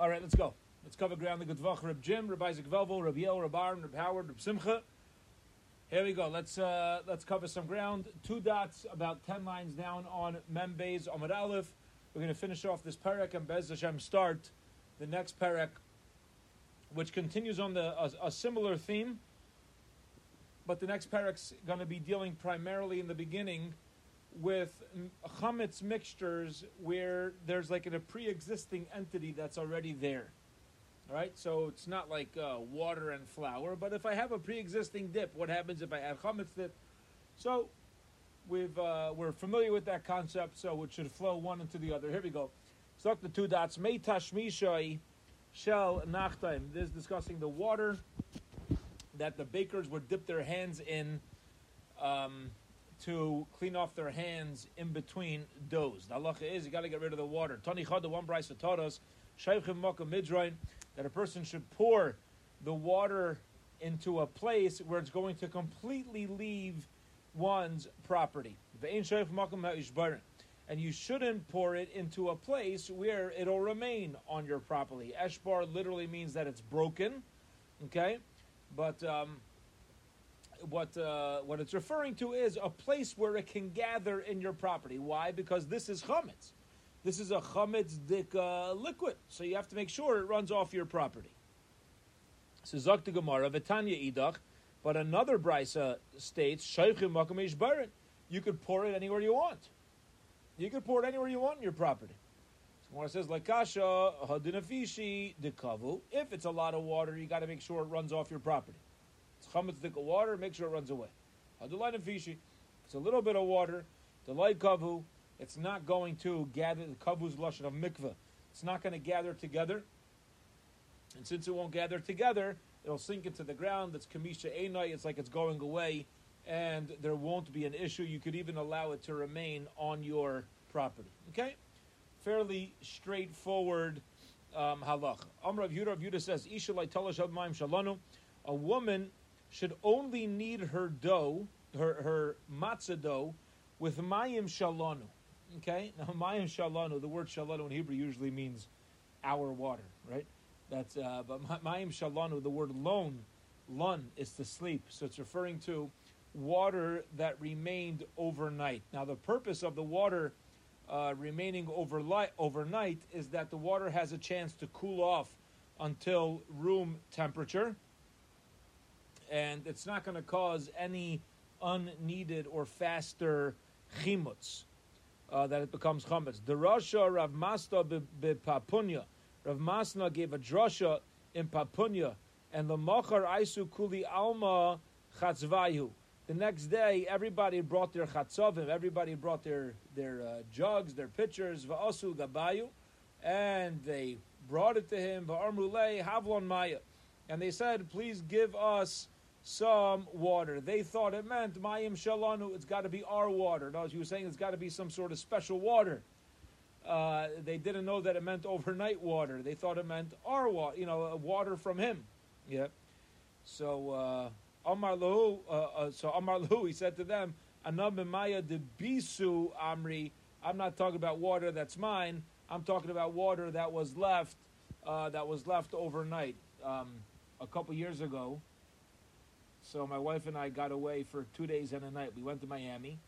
All right, let's go. Let's cover ground. The good Vach, Reb Jim, Reb Isaac Velvo, Reb Yel, Reb Aaron, Reb Howard, Reb Simcha. Here we go. Let's uh, let's cover some ground. Two dots, about ten lines down on Membe's Amud Aleph. We're going to finish off this parak and Bez Hashem start the next parak, which continues on the a, a similar theme. But the next parak's going to be dealing primarily in the beginning with chametz mixtures where there's like a pre-existing entity that's already there. All right, so it's not like uh, water and flour, but if I have a pre-existing dip, what happens if I add chametz dip? So we've uh, we're familiar with that concept, so it should flow one into the other. Here we go. Stuck the two dots. Mei tashmishai shel nachtaim. This is discussing the water that the bakers would dip their hands in um, to clean off their hands in between doughs. The halacha is you got to get rid of the water. Tani chad, the one brisa taught us, shaychim makom midrain, that a person should pour the water into a place where it's going to completely leave one's property. And you shouldn't pour it into a place where it'll remain on your property. Eshbar literally means that it's broken, okay? But um, what uh, what it's referring to is a place where it can gather in your property. Why? Because this is chametz. This is a chametz dik uh, liquid, so you have to make sure it runs off your property. So Zok the Gemara, Vitanya Idach, but another brisa states Shaychim Makamish Barin. You could pour it anywhere you want. You could pour it anywhere you want in your property. So Gemara says Lakasha Hadinafishi Dikavu. If it's a lot of water, you got to make sure it runs off your property. It's chametz dik water. Make sure it runs away. Hadulainafishi. It's a little bit of water. the light kavu it's not going to gather the kavuz lashon of mikveh. It's not going to gather together, and since it won't gather together, it'll sink into the ground. It's kamisha einai. It's like it's going away, and there won't be an issue. You could even allow it to remain on your property. Okay, fairly straightforward um, halach. Amr of Yudah, Yudah says, "Isha shalanu." A woman should only knead her dough, her her matzah dough, with mayim shalanu. Okay, now Mayim Shalanu, the word Shalanu in Hebrew usually means our water, right? That's uh, but Mayim Shalanu, the word lon, lun is to sleep, so it's referring to water that remained overnight. Now, the purpose of the water uh, remaining overlight, overnight is that the water has a chance to cool off until room temperature, and it's not going to cause any unneeded or faster chimutz uh, that it becomes chametz. The Rasha Rav Masna Papunya. Rav Masna gave a drasha in Papunya, and the Machar Aisu Kuli Alma Chatzvayu. The next day, everybody brought their chatzavim, everybody brought their their uh, jugs, their pitchers, va'asu gabayu, and they brought it to him, va'armulei havlon maya, and they said, please give us some water. They thought it meant Mayim Shalanu, it's got to be our water. No, as you were saying, it's got to be some sort of special water. Uh, they didn't know that it meant overnight water. They thought it meant our water, you know, water from him. Yeah. So uh, Amar Lahu, uh, uh, so Amar Lahu, he said to them, Anabimaya de Bisu Amri. I'm not talking about water that's mine. I'm talking about water that was left, uh, that was left overnight. Um, a couple years ago, so my wife and I got away for two days and a night. We went to Miami,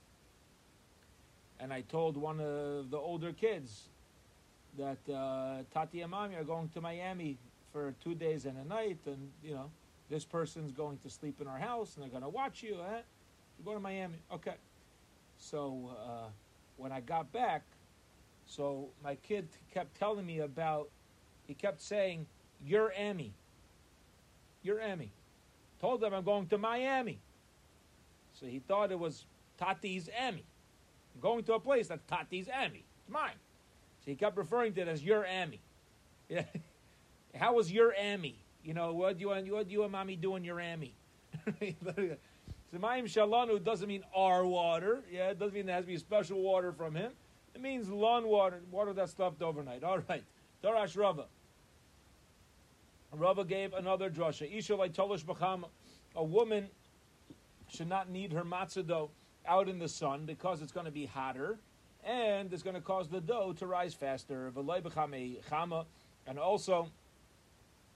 and I told one of the older kids that uh, Tati and Mommy are going to Miami for two days and a night, and you know this person's going to sleep in our house, and they're going to watch you. Eh? You go to Miami, okay? So uh, when I got back, so my kid kept telling me about. He kept saying, "You're Emmy. You're Amy." Told them I'm going to Miami. So he thought it was Tati's Amy. I'm going to a place that's Tati's Amy. It's mine. So he kept referring to it as your Amy. Yeah. How was your Amy? You know, what do you want what do you and mommy doing your Amy? so Mayim Shalanu doesn't mean our water. Yeah, it doesn't mean there has to be special water from him. It means lawn water, water that's left overnight. All right. Darash Rava. Rava gave another drasha. Isha tolish b'cham, a woman should not knead her matzah dough out in the sun because it's going to be hotter and it's going to cause the dough to rise faster. And also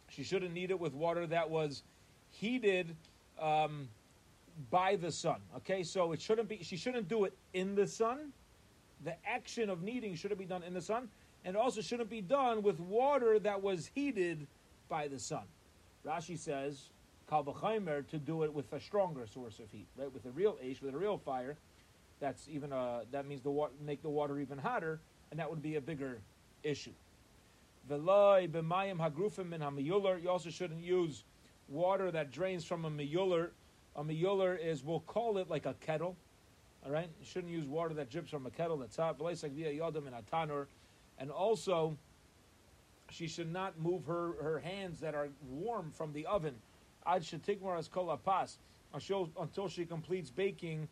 she shouldn't knead it with water that was heated um, by the sun. Okay, so it shouldn't be. She shouldn't do it in the sun. The action of kneading shouldn't be done in the sun, and also shouldn't be done with water that was heated by the sun. Rashi says, "Kal to do it with a stronger source of heat, right? With a real ash, with a real fire. That's even a that means the water make the water even hotter, and that would be a bigger issue. Veloi b'mayim hagrufim min hamiyuler. You also shouldn't use water that drains from a miyuler. A miyuler is we'll call it like a kettle. All right, you shouldn't use water that drips from a kettle that's hot. And also, she should not move her, her hands that are warm from the oven. Ad shetigmar kol pas until she completes baking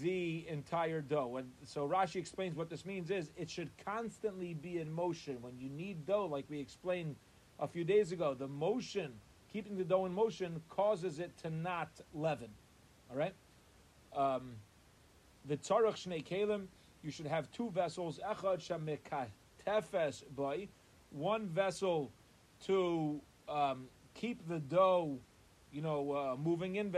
the entire dough. And so Rashi explains what this means is it should constantly be in motion. When you need dough, like we explained a few days ago, the motion, keeping the dough in motion, causes it to not leaven. All right? Um, the tzarach shnei kelim, you should have two vessels. Echad shamekatefes boy, one vessel to um, keep the dough, you know, uh, moving in.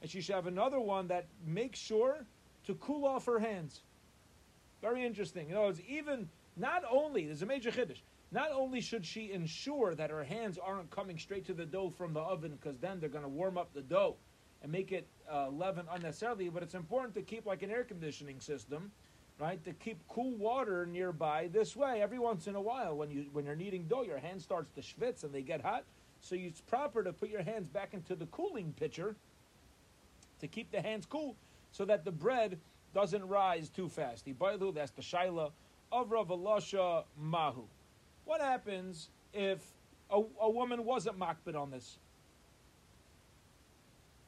And she should have another one that makes sure to cool off her hands. Very interesting. You know, it's even not only there's a major chiddush. Not only should she ensure that her hands aren't coming straight to the dough from the oven, because then they're going to warm up the dough and make it uh, leaven unnecessarily. But it's important to keep like an air conditioning system, right? To keep cool water nearby. This way, every once in a while, when you when you're kneading dough, your hand starts to schwitz and they get hot. So it's proper to put your hands back into the cooling pitcher to keep the hands cool so that the bread doesn't rise too fast. That's the shaila of Rav Mahu. What happens if a, a woman wasn't makbid on this?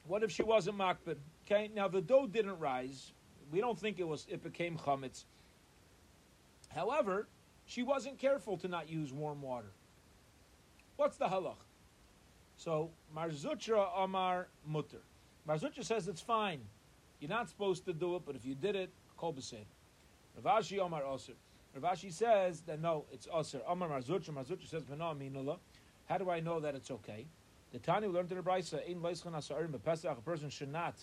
What if she wasn't makbid? Okay, now the dough didn't rise. We don't think it was. It became chametz. However, she wasn't careful to not use warm water. What's the halach? So Marzutra Amar Mutter. Marzucha says it's fine. You're not supposed to do it, but if you did it, kol b'sein. Ravashi Omar Osir. Ravashi says that no, it's Osir. Omar Marzucha. Marzucha says, V'no minula. How do I know that it's okay? The Tani we learned in the Brisa, Ein leischan asarim b'pesach. A person should not.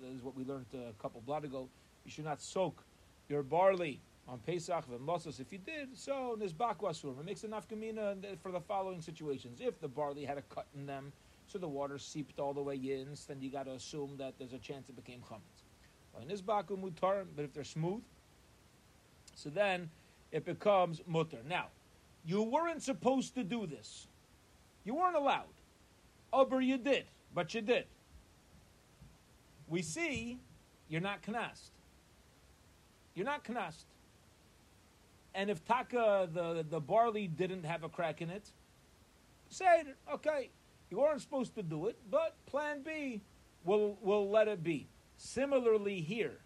This is what we learned a couple blood ago. You should not soak your barley on Pesach and If you did, so nizbakwasur. It makes a nafkamina for the following situations. If the barley had a cut in them, so the water seeped all the way in, then you got to assume that there's a chance it became chametz. But if they're smooth, so then it becomes mutter. Now, you weren't supposed to do this. You weren't allowed. Oh, Uber, you did, but you did. We see you're not knast. You're not knast. And if taka, the, the barley didn't have a crack in it, say, okay, you weren't supposed to do it, but plan B will will let it be. Similarly here,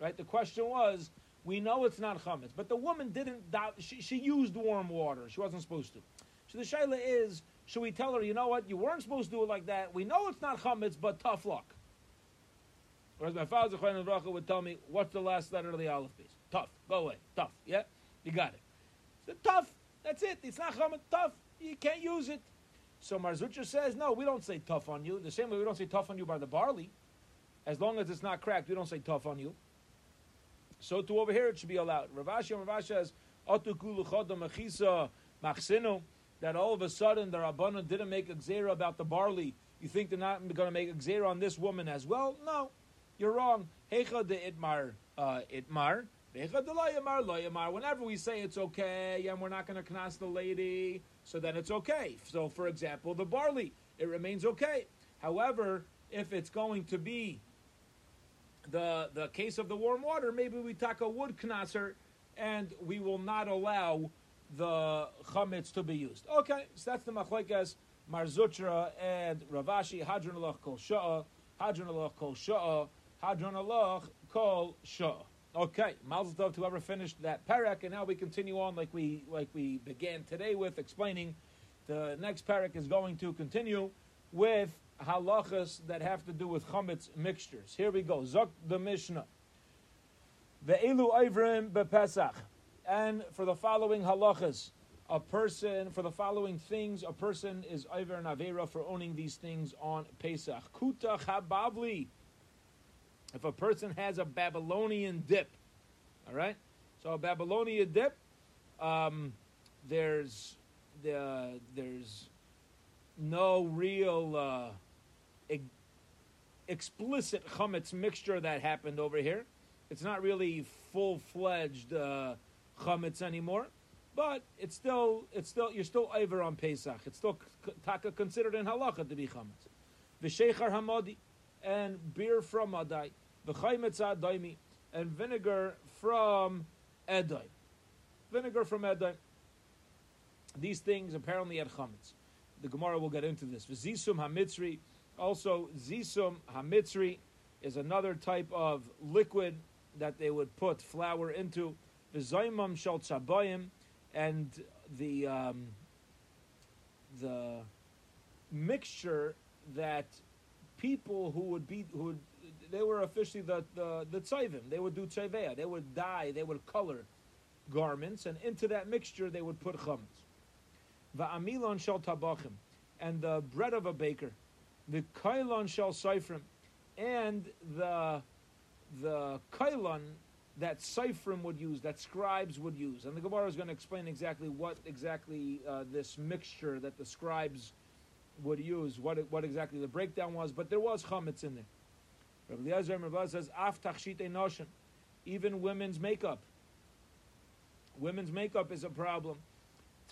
right? The question was, we know it's not chametz, but the woman didn't doubt. She, she used warm water. She wasn't supposed to. So the shaila is, should we tell her, you know what, you weren't supposed to do it like that. We know it's not chametz, but tough luck. Whereas my father Bracha would tell me, what's the last letter of the aleph piece? Tough. Go away. Tough. Yeah, you got it. So tough. That's it. It's not chametz. Tough. You can't use it. So Marzucha says, no, we don't say tough on you. The same way we don't say tough on you by the barley. As long as it's not cracked, we don't say tough on you. So to over here, it should be allowed. Ravashi and Ravashi says, that all of a sudden the Rabbanon didn't make a about the barley. You think they're not going to make a on this woman as well? No, you're wrong. Hecha de itmar uh, itmar. Whenever we say it's okay and we're not going to knas the lady, so then it's okay. So, for example, the barley, it remains okay. However, if it's going to be the the case of the warm water, maybe we take a wood knaser and we will not allow the chametz to be used. Okay, so that's the machlekes Marzutra and Ravashi Hadron Kol Sha'ah, Hadron Kol Sha'ah, Hadron Allah Kol Sha'ah. Okay, Mazel Tov to whoever finished that parak, and now we continue on like we like we began today with explaining. The next parak is going to continue with halachas that have to do with chametz mixtures. Here we go. Zok the Mishnah. Ve'elu ivrim bepesach, and for the following halachas, a person for the following things. A person is Iver and Avera for owning these things on Pesach. Kuta Chabavli. If a person has a Babylonian dip, all right. So a Babylonian dip, um, there's the there's no real uh, e- explicit chametz mixture that happened over here. It's not really full fledged uh, chametz anymore, but it's still it's still you're still over on Pesach. It's still taka considered in halacha to be chametz. V'sheichar hamadi and beer from v'chaymetz daimi and vinegar from edai. Vinegar from edai. These things apparently had chametz. The Gemara will get into this. Zisum hamitzri, also zisum hamitzri is another type of liquid that they would put flour into. V'zaymam shal tzabayim, and the um, the mixture that people who would be who would they were officially the the the tzayvim. They would do tzayveya. They would dye. They would color garments, and into that mixture they would put chametz. Va'amilon shel tabachim, and the bread of a baker, the kailon shel seifrim, and the the kailon that seifrim would use, that scribes would use. And the Gemara is going to explain exactly what exactly uh, this mixture that the scribes would use, what what exactly the breakdown was. But there was chametz in there. Rabbi Eliezer Mervah says, "Af tachshite noshen," even women's makeup. Women's makeup is a problem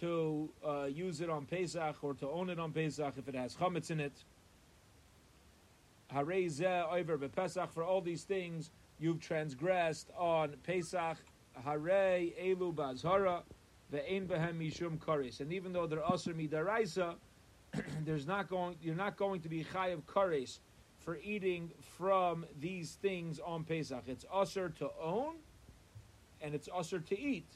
to uh, use it on Pesach or to own it on Pesach if it has chametz in it. Harei zeh over Pesach for all these things you've transgressed on Pesach. Harei elu bazhara ve'ein behem mishum kares. And even though they're asur midaraisa, there's not going you're not going to be chayav kares for eating from these things on Pesach. It's asur to own, and it's asur to eat,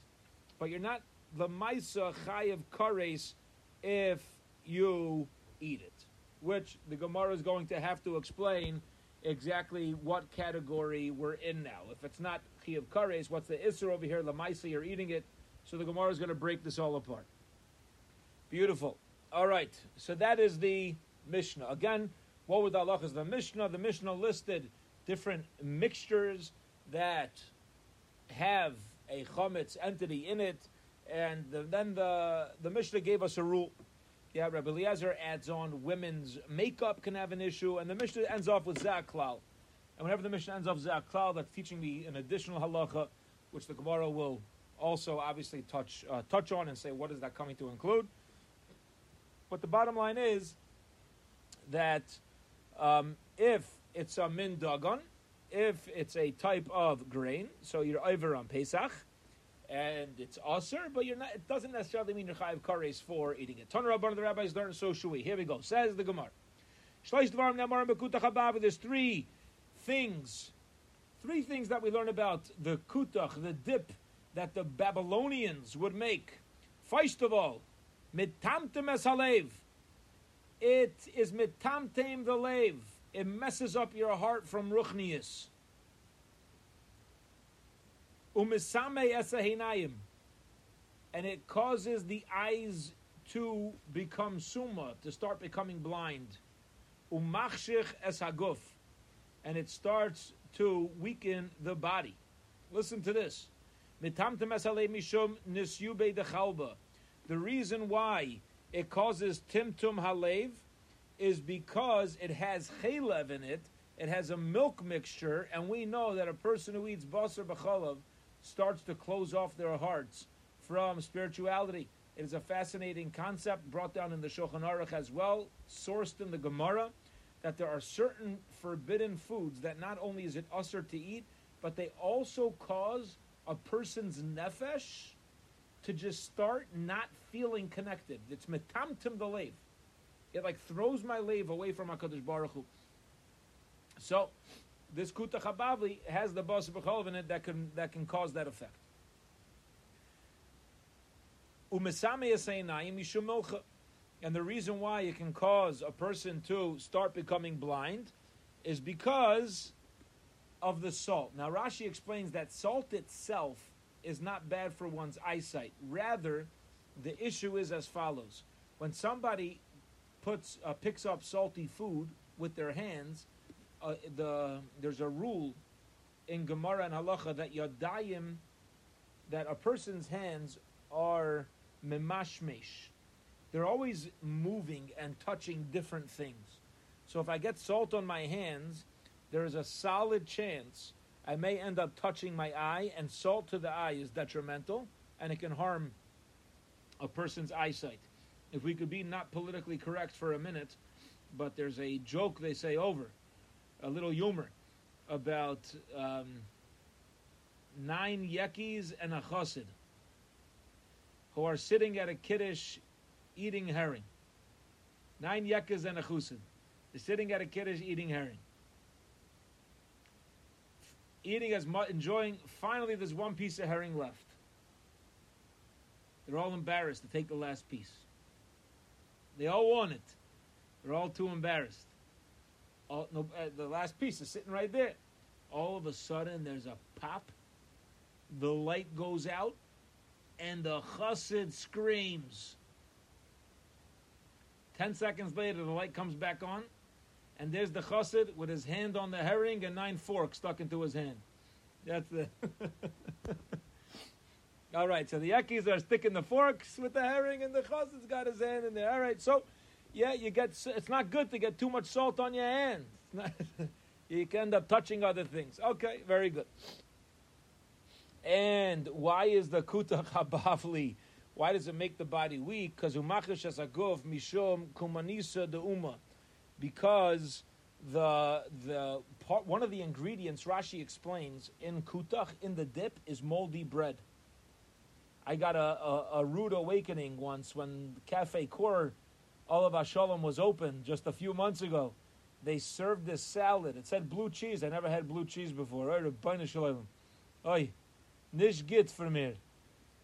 but you're not the Maisa Chayev Kares if you eat it, which the Gemara is going to have to explain exactly what category we're in now. If it's not Chayev Kares, what's the Isser over here? The Maisa, you're eating it. So the Gemara is going to break this all apart. Beautiful. All right. So that is the Mishnah. Again, what were the halachas? The Mishnah, the Mishnah listed different mixtures that have a chametz entity in it and the, then the the Mishnah gave us a rule. Yeah, Rabbi Eliezer adds on women's makeup can have an issue, and the Mishnah ends off with Zaklal. And whenever the Mishnah ends off Zaklal, that's teaching me an additional halacha, which the Gemara will also obviously touch uh, touch on and say what is that coming to include. But the bottom line is that um, if it's a min dagon, if it's a type of grain, so you're over on Pesach, and it's usher, but you're not. It doesn't necessarily mean you're chayiv kares for eating it. Tanur one of the rabbis learned, so we. Here we go. Says the Gemara. There's three things, three things that we learn about the kutach, the dip that the Babylonians would make. First of all, mitamtem es halev. It is mitamtem the lev. It messes up your heart from ruchnius. Umisame esahinayim. And it causes the eyes to become suma, to start becoming blind. Umachshich esaguf. And it starts to weaken the body. Listen to this. The reason why it causes timtum halev is because it has chalev in it. It has a milk mixture, and we know that a person who eats basar b'chalav starts to close off their hearts from spirituality. It is a fascinating concept brought down in the Shulchan Aruch as well, sourced in the Gemara, that there are certain forbidden foods that not only is it usher to eat, but they also cause a person's nefesh to just start not feeling connected. It's metamtim the lave. It like throws my lave away from HaKadosh Baruch Hu. So, this kuta chabavli has the bas b'cholov in it that can that can cause that effect. And the reason why it can cause a person to start becoming blind is because of the salt. Now Rashi explains that salt itself is not bad for one's eyesight. Rather, the issue is as follows: when somebody puts uh, picks up salty food with their hands, uh, the there's a rule in Gemara and Halacha that yadayim, that a person's hands are memashmesh. They're always moving and touching different things. So if I get salt on my hands, there is a solid chance I may end up touching my eye, and salt to the eye is detrimental, and it can harm a person's eyesight. If we could be not politically correct for a minute, but there's a joke they say over, a little humor about um, nine yekis and a chassid who are sitting at a kiddush eating herring. Nine yekas and a chassid. They're sitting at a kiddush eating herring. Eating as much, enjoying. Finally, there's one piece of herring left. They're all embarrassed to take the last piece. They all want it. They're all too embarrassed. All, no, uh, the last piece is sitting right there. All of a sudden, there's a pop. The light goes out, and the chassid screams. Ten seconds later, the light comes back on, and there's the chassid with his hand on the herring and nine forks stuck into his hand. That's the. All right, so the Yakis are sticking the forks with the herring, and the chassid's got his hand in there. All right, so yeah, you get. It's not good to get too much salt on your hands. you can end up touching other things. Okay, very good. And why is the kuta habavli? Why does it make the body weak? Because umachish asagov mishom kumanisa de uma. Because the the part one of the ingredients Rashi explains in kutach in the dip is moldy bread. I got a, a, a rude awakening once when Cafe Core Olav Hashalom was open just a few months ago. They served this salad. It said blue cheese. I never had blue cheese before. Oi, nish git for me.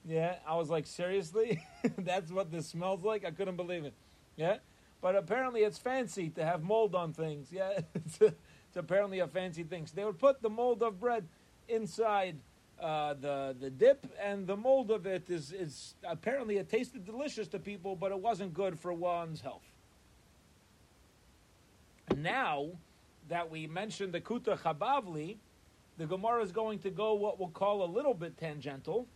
Yeah, I was like, seriously? That's what this smells like? I couldn't believe it. Yeah? But apparently it's fancy to have mold on things. Yeah? it's, it's apparently a fancy thing. So they would put the mold of bread inside uh, the the dip, and the mold of it is is apparently it tasted delicious to people, but it wasn't good for one's health. Now that we mentioned the kuta chabavli, the Gemara is going to go what we'll call a little bit tangential,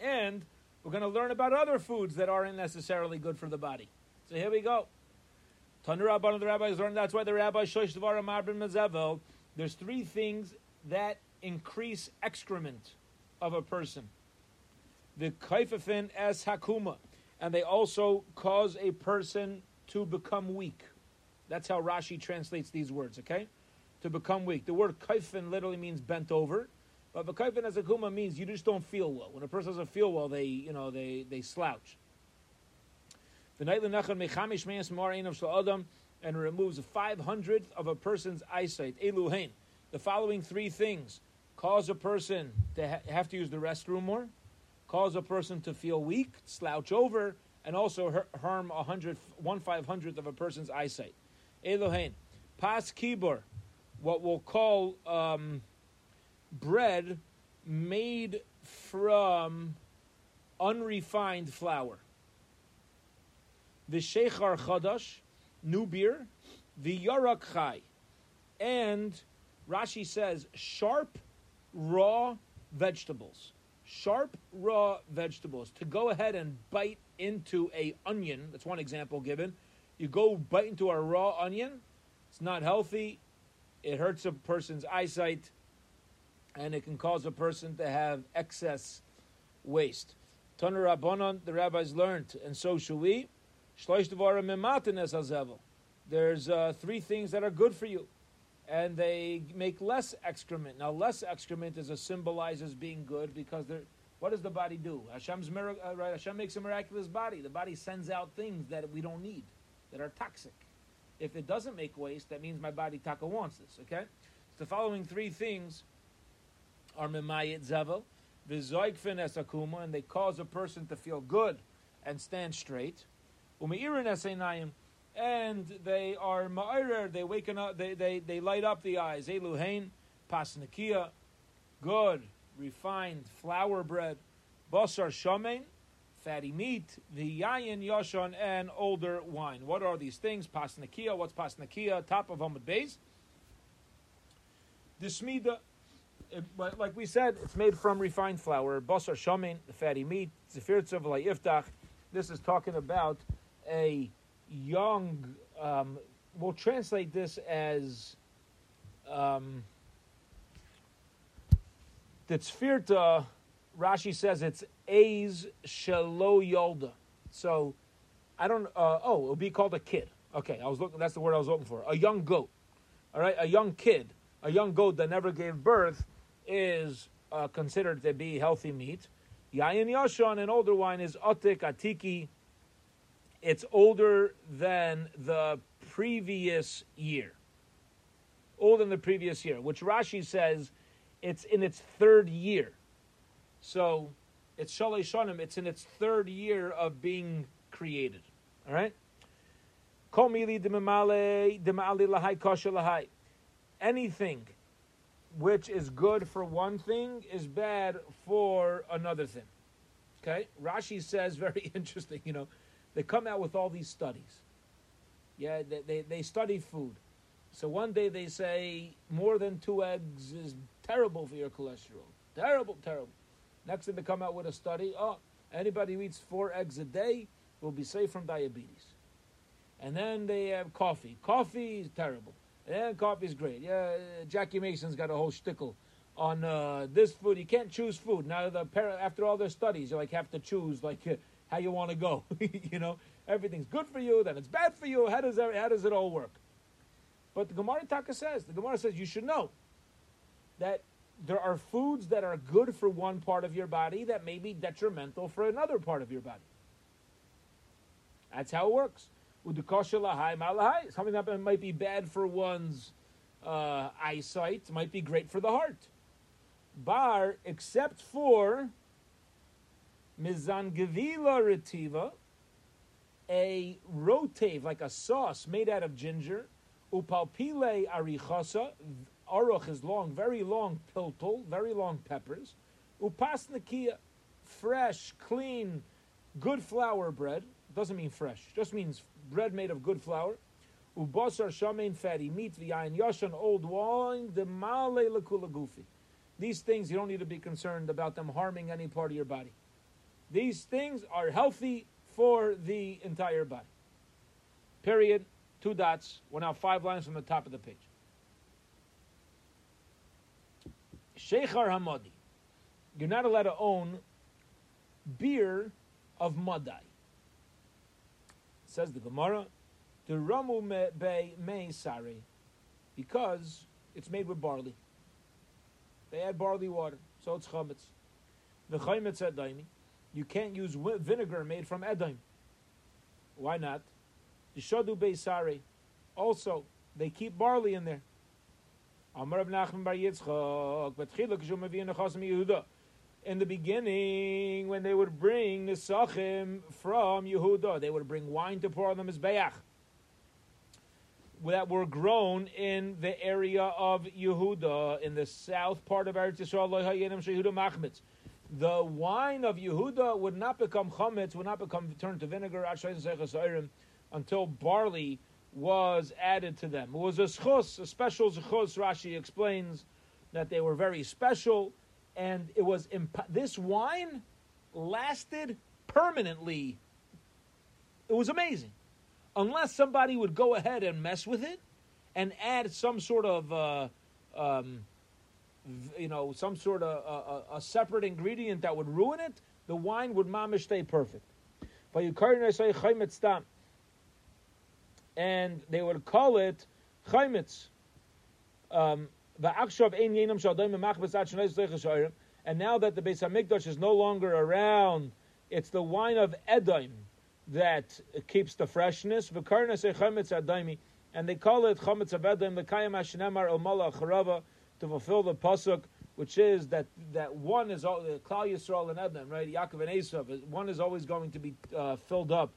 and we're going to learn about other foods that aren't necessarily good for the body. So here we go. Rabban of the rabbis learned that's why the rabbi Shosh Dvarim Marbin Mazevel. There's three things that increase excrement of a person. The kaifafin as hakuma, and they also cause a person to become weak. That's how Rashi translates these words. Okay, to become weak. The word kaifin literally means bent over, but the kaifin as hakuma means you just don't feel well. When a person doesn't feel well, they you know they they slouch. The and removes a five hundredth of a person's eyesight. Eluhain. The following three things cause a person to ha- have to use the restroom more, cause a person to feel weak, slouch over, and also harm a hundred, one five hundredth of a person's eyesight. Elohein, pas kibor, what we'll call um, bread made from unrefined flour. The shechar chadash, new beer, the yarak chai, and Rashi says sharp raw vegetables. Sharp raw vegetables. To go ahead and bite into a onion, that's one example given. You go bite into a raw onion, it's not healthy, it hurts a person's eyesight, and it can cause a person to have excess waste. Taner Rabbanon, the rabbis learned, and so shall we. There's uh, three things that are good for you and they make less excrement. Now, less excrement is a symbolizes being good because they're. What does the body do? Hashem's uh, right? Hashem makes a miraculous body. The body sends out things that we don't need, that are toxic. If it doesn't make waste, that means my body taka wants this. Okay, so the following three things are memayit zevel, v'zoikfin esakuma, and they cause a person to feel good and stand straight. And they are ma'irer, they waken up, they, they, they light up the eyes. Eluhain, pasnikia, good, refined flour bread. Basar shamein, fatty meat, the yayin, yashon, and older wine. What are these things? Pasnakia, what's pasnakia? Top of Hamid base. The smida, eh, like we said, it's made from refined flour. Basar shamin, the fatty meat. Zefir iftach. This is talking about a young. Um, we'll translate this as. Um, the tzfirta, Rashi says it's A's Shalo Yolda. So, I don't. Uh, oh, it'll be called a kid. Okay, I was looking. That's the word I was looking for. A young goat. All right, a young kid, a young goat that never gave birth is uh, considered to be healthy meat. Yayin Yashon, an older wine, is Otik Atiki. It's older than the previous year. Older than the previous year, which Rashi says it's in its third year. So it's Shalei Shanim, it's in its third year of being created. All right? Anything which is good for one thing is bad for another thing. Okay? Rashi says, very interesting, you know, they come out with all these studies. Yeah, they, they, they study food. So one day they say more than two eggs is terrible for your cholesterol. Terrible, terrible. Next thing they come out with a study, oh, anybody who eats four eggs a day will be safe from diabetes. And then they have coffee. Coffee is terrible. And coffee is great. Yeah, Jackie Mason's got a whole shtickle on uh, this food. You can't choose food. Now, the after all their studies, you like have to choose like how you want to go. you know, everything's good for you, then it's bad for you. How does how does it all work? But the Gemara Taka says the Gemara says you should know that there are foods that are good for one part of your body that may be detrimental for another part of your body. That's how it works. Something that might be bad for one's uh, eyesight might be great for the heart. Bar, except for mizangavila retiva, a rotave, like a sauce made out of ginger, upalpile arichasa, Aruch is long, very long piltul, very long peppers. Upasnakia, fresh, clean, good flour bread. Doesn't mean fresh, just means bread made of good flour. Ubasar shamein fatty meat, v'yayin yashan, old wine, the male lekula gufi. These things, you don't need to be concerned about them harming any part of your body. These things are healthy for the entire body. Period. Two dots. We're now five lines from the top of the page. Sheikhar Hamadi. You're not allowed to own beer of Madai. Says the Gemara, the Ramu Be Me Sare, because it's made with barley. They add barley water, so it's chametz. The chametz edaimi. You can't use vinegar made from edaim. Why not? The shadu beisare. Also, they keep barley in there. Amar Nachman Bar Yehuda. In the beginning, when they would bring Nisachim from Yehuda, they would bring wine to pour on them as Bayach that were grown in the area of Yehuda, in the south part of Eretz Yisrael, the wine of Yehuda would not become chametz, would not become turned to vinegar until barley was added to them. It was a schus, a special schus. Rashi explains that they were very special, and it was imp- this wine lasted permanently. It was amazing, unless somebody would go ahead and mess with it and add some sort of, uh, um, you know, some sort of uh, a, a separate ingredient that would ruin it. The wine would mamish stay perfect. And they would call it chaimitz. Um, and now that the Beis Hamikdash is no longer around, it's the wine of Edom that keeps the freshness. And they call it chametz of Edom, the to fulfill the pasuk, which is that that one is all the Klal Yisrael and Edom, right? Yaakov and Esav. One is always going to be uh, filled up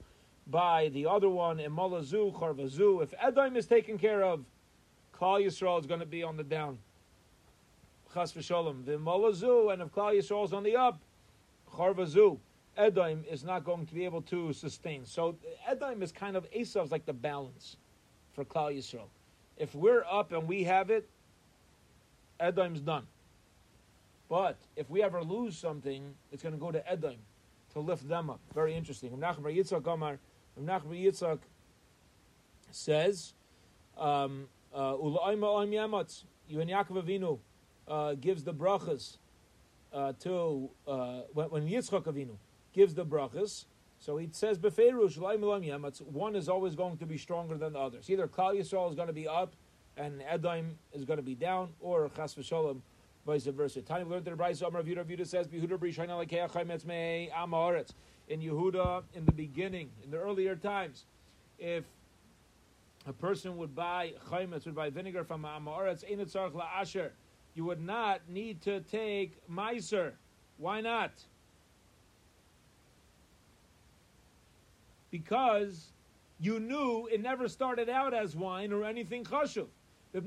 by the other one, Imalazu, Charvazu. If Edom is taken care of, Klal Yisrael is going to be on the down. Chas v'sholem. The Imalazu, and if Klal Yisrael is on the up, Charvazu. Edom is not going to be able to sustain. So Edom is kind of Esau's like the balance for Klal Yisrael. If we're up and we have it, Edom's done. But if we ever lose something, it's going to go to Edom to lift them up. Very interesting. Rav Yitzchak Amar, Rav Yitzchak says, um, uh, when Yaakov Avinu uh, gives the brachas uh, to uh, when, when Yitzchak Avinu gives the brachas, so he says beferush one is always going to be stronger than the others. Either Klal Yisrael is going to be up and Edom is going to be down, or Chas v'Shalom vice versa. Tani learned that Brayso Amar Yehuda Yehuda says Yehuda B'Rishayna Lekeach Chaymetz Mei Amaretz. In Yehuda, in the beginning, in the earlier times, if a person would buy chaymetz, would buy vinegar from Amaretz, Tzarech La'asher, you would not need to take Meiser. Why not? Because you knew it never started out as wine or anything chashuv. Uh,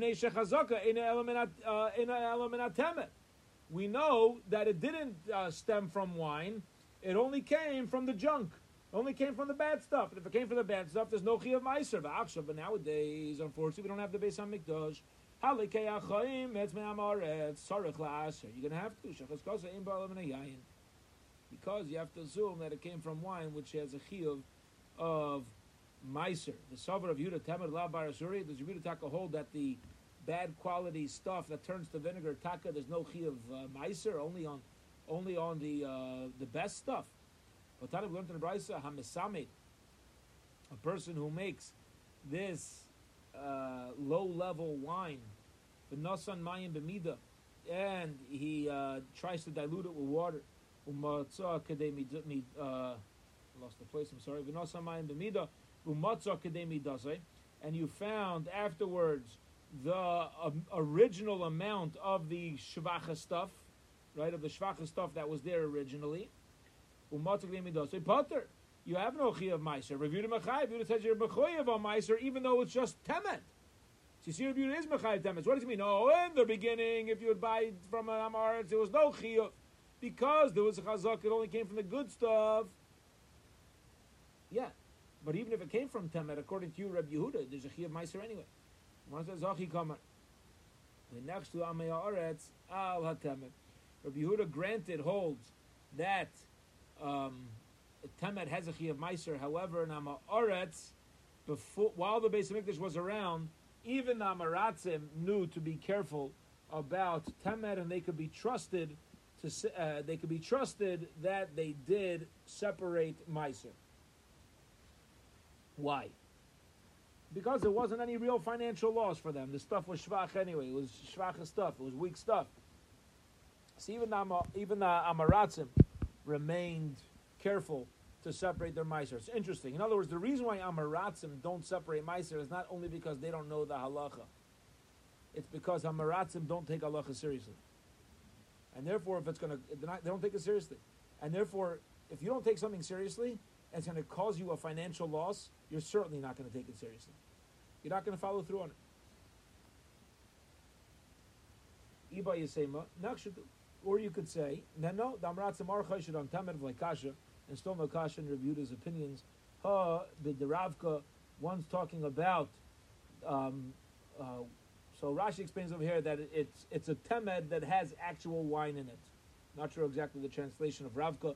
we know that it didn't uh, stem from wine; it only came from the junk. It only came from the bad stuff. And if it came from the bad stuff, there's no chi of meiser. But nowadays, unfortunately, we don't have the base on mikdash. You're going to have to. Because you have to assume that it came from wine, which has a chiyuv of meiser. The sover of Yudah Temer La Barasuri, does Yudah Taka hold that the bad quality stuff that turns to vinegar taka, there's no chi of uh, meiser, only on only on the uh, the best stuff. But Tana learned in Brisa, Hamisamit, a person who makes this uh, low level wine, the nasan mayim b'mida, and he uh, tries to dilute it with water. Uh, lost the place. I'm sorry. And you found afterwards the uh, original amount of the shvacha stuff, right, of the shvacha stuff that was there originally. Potter. You have no chi of meiser. Review the mechayiv. You says you're mechayiv on meiser, even though it's just temet. See, review is mechayiv temet. What does it mean? Oh, in the beginning, if you would buy from an amaretz, there was no chi because there was a chazak. It only came from the good stuff. Yeah, but even if it came from Temet, according to you, Reb Yehuda, there's a Chiyav Meiser anyway. The next to Amei Aretz Al HaTemet. Reb Yehuda granted holds that um, Temet has a Chiyav Meiser. However, in Amei Aretz, before while the base of Mikdash was around, even the Amaratzim knew to be careful about Temet, and they could be trusted to uh, they could be trusted that they did separate Meiser. Why? Because there wasn't any real financial loss for them. The stuff was shvach anyway. It was shvach stuff. It was weak stuff. So even the, even the Amaratzim remained careful to separate their meiser. It's interesting. In other words, the reason why Amaratzim don't separate meiser is not only because they don't know the halacha. It's because Amaratzim don't take halacha seriously. And therefore, if it's going to, they don't take it seriously. And therefore, if you don't take something seriously, and it's going to cause you a financial loss, you're certainly not going to take it seriously. You're not going to follow through on it. Or you could say, no, no, Damrat Samar Chayshid on Tamer and still no Kasha reviewed his opinions. Ha, the Ravka, one's talking about, um, uh, so Rashi explains over here that it's it's a temed that has actual wine in it. Not sure exactly the translation of Ravka.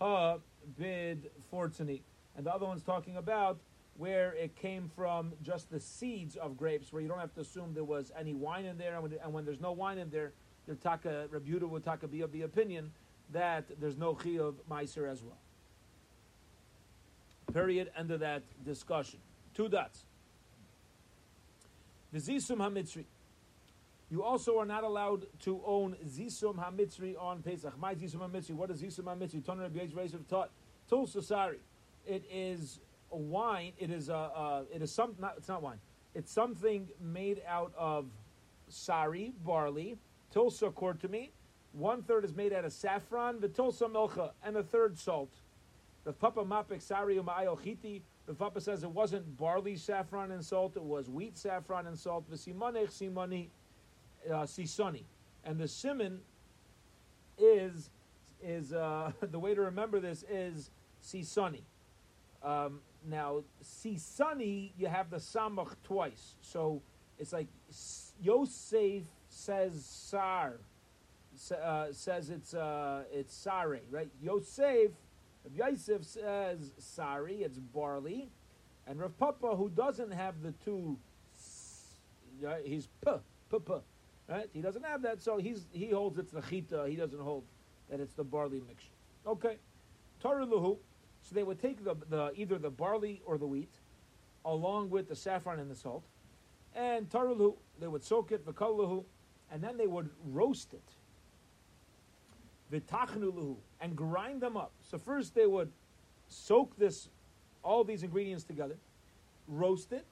Ha bid fortuni. And the other one's talking about where it came from just the seeds of grapes, where you don't have to assume there was any wine in there, and when, and when there's no wine in there, the taka Rebuta would taka be of the opinion that there's no chi of meiser as well. Period. End of that discussion. Two dots. The zisum hamitzri. You also are not allowed to own zisum hamitzri on Pesach. My zisum hamitzri. What is zisum hamitzri? Toner Rabbi taught. Tulsasari. It is a wine. It is a. Uh, it is some. Not, it's not wine. It's something made out of sari barley. Tulsa me. One third is made out of saffron. The tulsa milcha and a third salt. The papa mapik sari Umayochiti. The papa says it wasn't barley saffron and salt. It was wheat saffron and salt. The simanech simani uh, sisoni. And the simon is is uh, the way to remember this is Sisani. Um, now, Sisani, you have the Samach twice. So it's like Yosef says Sar, uh, says it's uh, it's Sari, right? Yosef, Yosef says Sari, it's barley. And Rav Papa, who doesn't have the two, he's P, P, P, right? He doesn't have that, so he's he holds it's the chita. He doesn't hold that it's the barley mixture. Okay, Torah. So they would take the, the either the barley or the wheat, along with the saffron and the salt, and tarulahu. They would soak it v'kaluhu, and then they would roast it. V'tachnulahu and grind them up. So first they would soak this, all these ingredients together, roast it,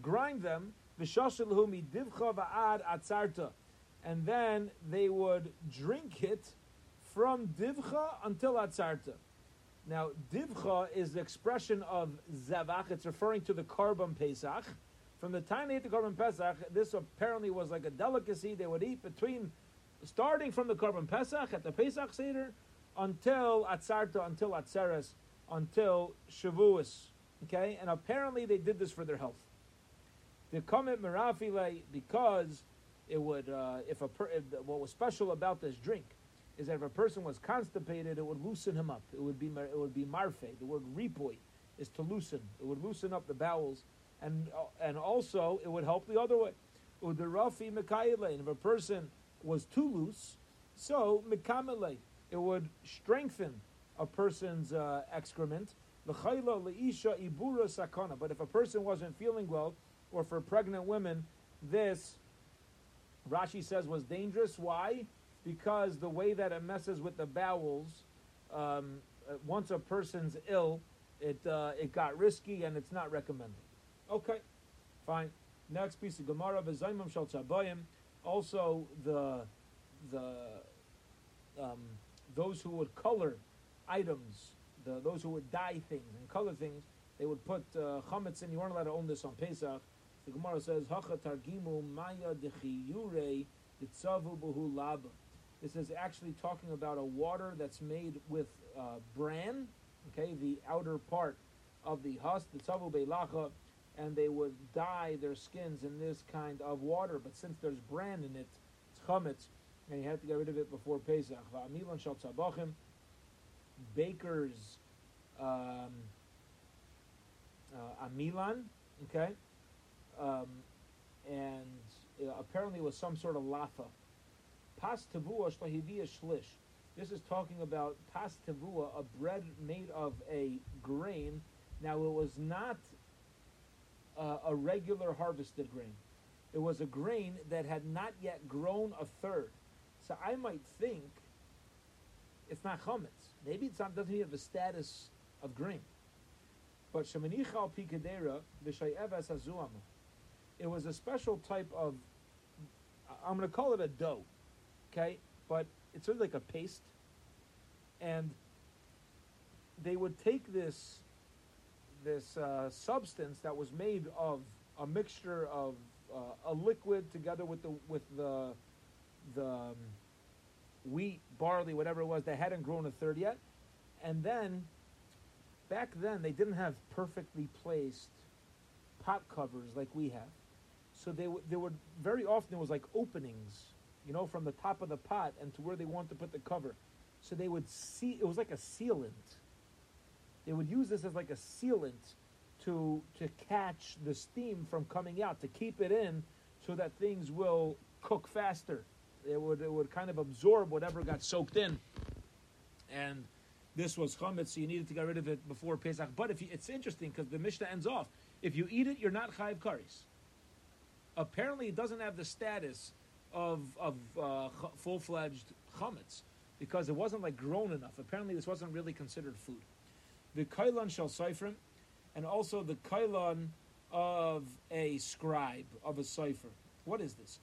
grind them. And then they would drink it from divcha until atzarta. Now, divcha is the expression of zavach. It's referring to the korban pesach. From the time they ate the korban pesach, this apparently was like a delicacy they would eat between, starting from the korban pesach at the pesach seder, until atzarta, until atzeres, until shavuos. Okay, and apparently they did this for their health. The comment merafile because it would, uh, if a per, if, what was special about this drink is that if a person was constipated, it would loosen him up. It would be it would be marfe. The word ripoy is to loosen. It would loosen up the bowels, and uh, and also it would help the other way. Udarafi mekayele. If a person was too loose, so mekamele, it would strengthen a person's uh, excrement. But if a person wasn't feeling well, or for pregnant women, this Rashi says was dangerous. Why? because the way that it messes with the bowels, um, uh, once a person's ill, it uh, it got risky and it's not recommended. Okay, fine. Next piece of Gemara, v'zaymam shal tzabayim. Also, the the um, those who would color items, the, those who would dye things and color things, they would put uh, chametz in. You weren't allowed to own this on Pesach. The Gemara says, "Hacha targimu maya dechiyure ditzavu buhu laba." This is actually talking about a water that's made with uh, bran, okay, the outer part of the husk, the tzavu beilacha, and they would dye their skins in this kind of water. But since there's bran in it, it's chametz, and you have to get rid of it before Pesach. Va'amilan shal tzabachim, baker's um, uh, amilan, okay, um, and uh, apparently it was some sort of latha Pas tavua shlahivia shlish. This is talking about pas tavua, a bread made of a grain. Now it was not uh, a regular harvested grain. It was a grain that had not yet grown a third. So I might think it's not chametz. Maybe it's not, doesn't have the status of grain. But shemanichal pikadera v'shayevas hazuama. It was a special type of. I'm going to call it a dough okay? But it's sort of like a paste, and they would take this this uh, substance that was made of a mixture of uh, a liquid together with the with the the um, wheat, barley, whatever it was that hadn't grown a third yet, and then back then they didn't have perfectly placed pot covers like we have, so they w- there would very often there was like openings you know, from the top of the pot and to where they want to put the cover. So they would see it was like a sealant. They would use this as like a sealant to to catch the steam from coming out, to keep it in so that things will cook faster. It would it would kind of absorb whatever got soaked in. And this was chametz, so you needed to get rid of it before Pesach. But if you, it's interesting because the Mishnah ends off. If you eat it, you're not chayiv karis. Apparently, it doesn't have the status of of uh, full fledged chametz because it wasn't like grown enough. Apparently, this wasn't really considered food. The kailan shel seifrim, and also the kailan of a scribe of a cipher. What is this?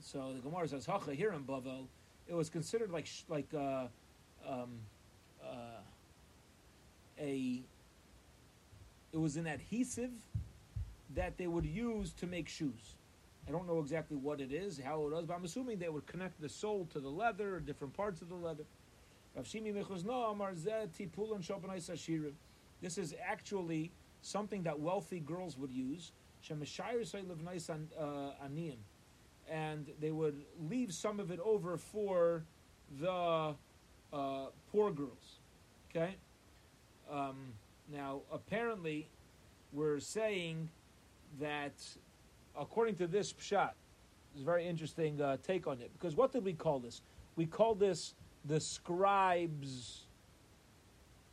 So the Gemara says hacha here in Bavel, it was considered like like uh, um, uh, a. It was an adhesive that they would use to make shoes. I don't know exactly what it is, how it was, but I'm assuming they would connect the sole to the leather or different parts of the leather. This is actually something that wealthy girls would use. And they would leave some of it over for the uh, poor girls. Okay? Um, now, apparently, we're saying that according to this pshat, it's a very interesting uh, take on it. Because what did we call this? We call this the scribes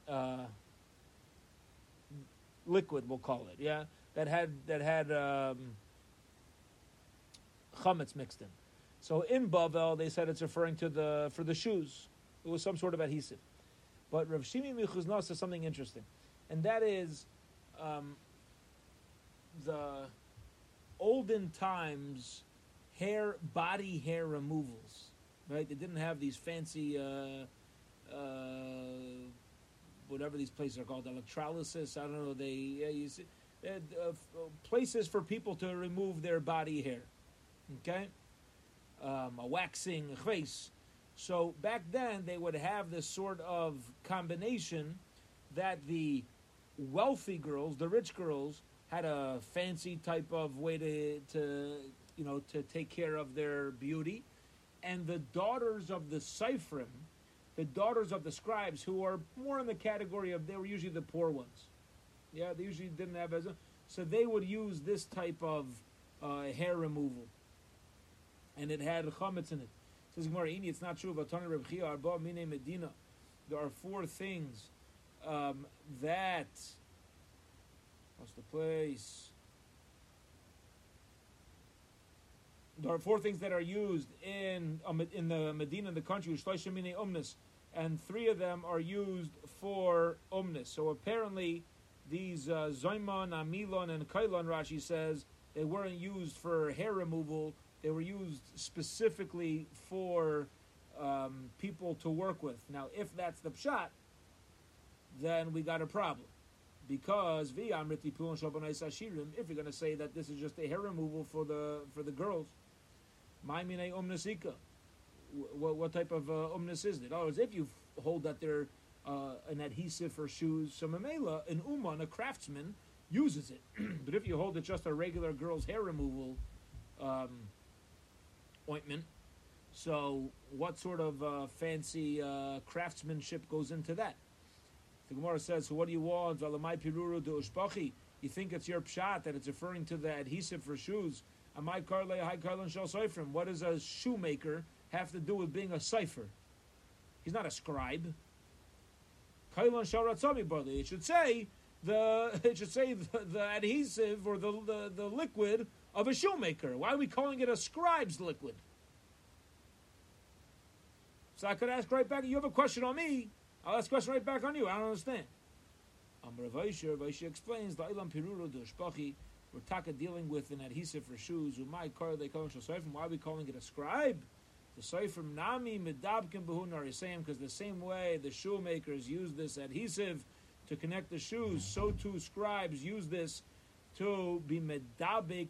uh, liquid. We'll call it. Yeah, that had that had um, chametz mixed in. So in Bavel, they said it's referring to the for the shoes. It was some sort of adhesive. But Rav Shimi Michuzna says something interesting, and that is um, the olden times hair, body hair removals. Right? They didn't have these fancy, uh, uh, whatever these places are called, electrolysis. I don't know. They yeah, you see, uh, places for people to remove their body hair. Okay, um, a waxing, face. So back then they would have this sort of combination that the wealthy girls, the rich girls, had a fancy type of way to, to you know to take care of their beauty, and the daughters of the Seifrim, the daughters of the scribes, who are more in the category of they were usually the poor ones. Yeah, they usually didn't have as so they would use this type of uh, hair removal, and it had chametz in it. Says Gemara, it's not true. There are four things um, that What's the place? There are four things that are used in in the Medina, in the country, umnis, and three of them are used for umnis. So apparently, these uh, Zoimon, Amilon, and Kailon, Rashi says, they weren't used for hair removal. They were used specifically for um, people to work with. Now, if that's the pshat, then we got a problem because if you're going to say that this is just a hair removal for the for the girls, what, what type of uh, is it? Oh, if you hold that they're uh, an adhesive for shoes, so mamela, an uman, a craftsman, uses it. but if you hold it just a regular girl's hair removal um, ointment, so what sort of uh, fancy uh, craftsmanship goes into that? The Gemara says, so what do you want? You think it's your pshat that it's referring to the adhesive for shoes. "Am my karlei high karlen shel soiferim." What does a shoemaker have to do with being a cipher? He's not a scribe. It should say the it should say the, the adhesive or the, the, the liquid of a shoemaker. Why are we calling it a scribe's liquid? So I could ask right back. You have a question on me. I'll ask a question right back on you. I don't understand. Um, Rav Ashi explains the Ilam Piruru Dushbachi. We're taka dealing with an adhesive for shoes. Umay kar they call it Why are we calling it a scribe? The Seifrim Nami Medabkim Behunar is saying because the same way the shoemakers use this adhesive to connect the shoes, so too scribes use this to be medabik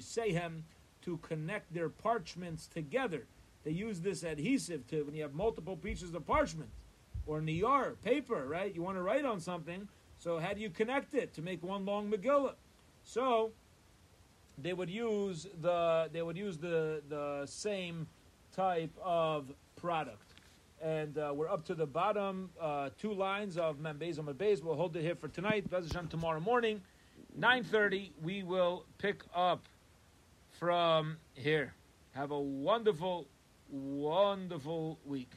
sehem to connect their parchments together. They use this adhesive to when you have multiple pieces of parchment or niyar, paper, right? You want to write on something. So how do you connect it to make one long Megillah? So they would use the they would use the the same type of product. And uh, we're up to the bottom uh, two lines of Membez on Membez. We'll hold it here for tonight. Bez tomorrow morning, 9.30, we will pick up from here. Have a wonderful, wonderful week.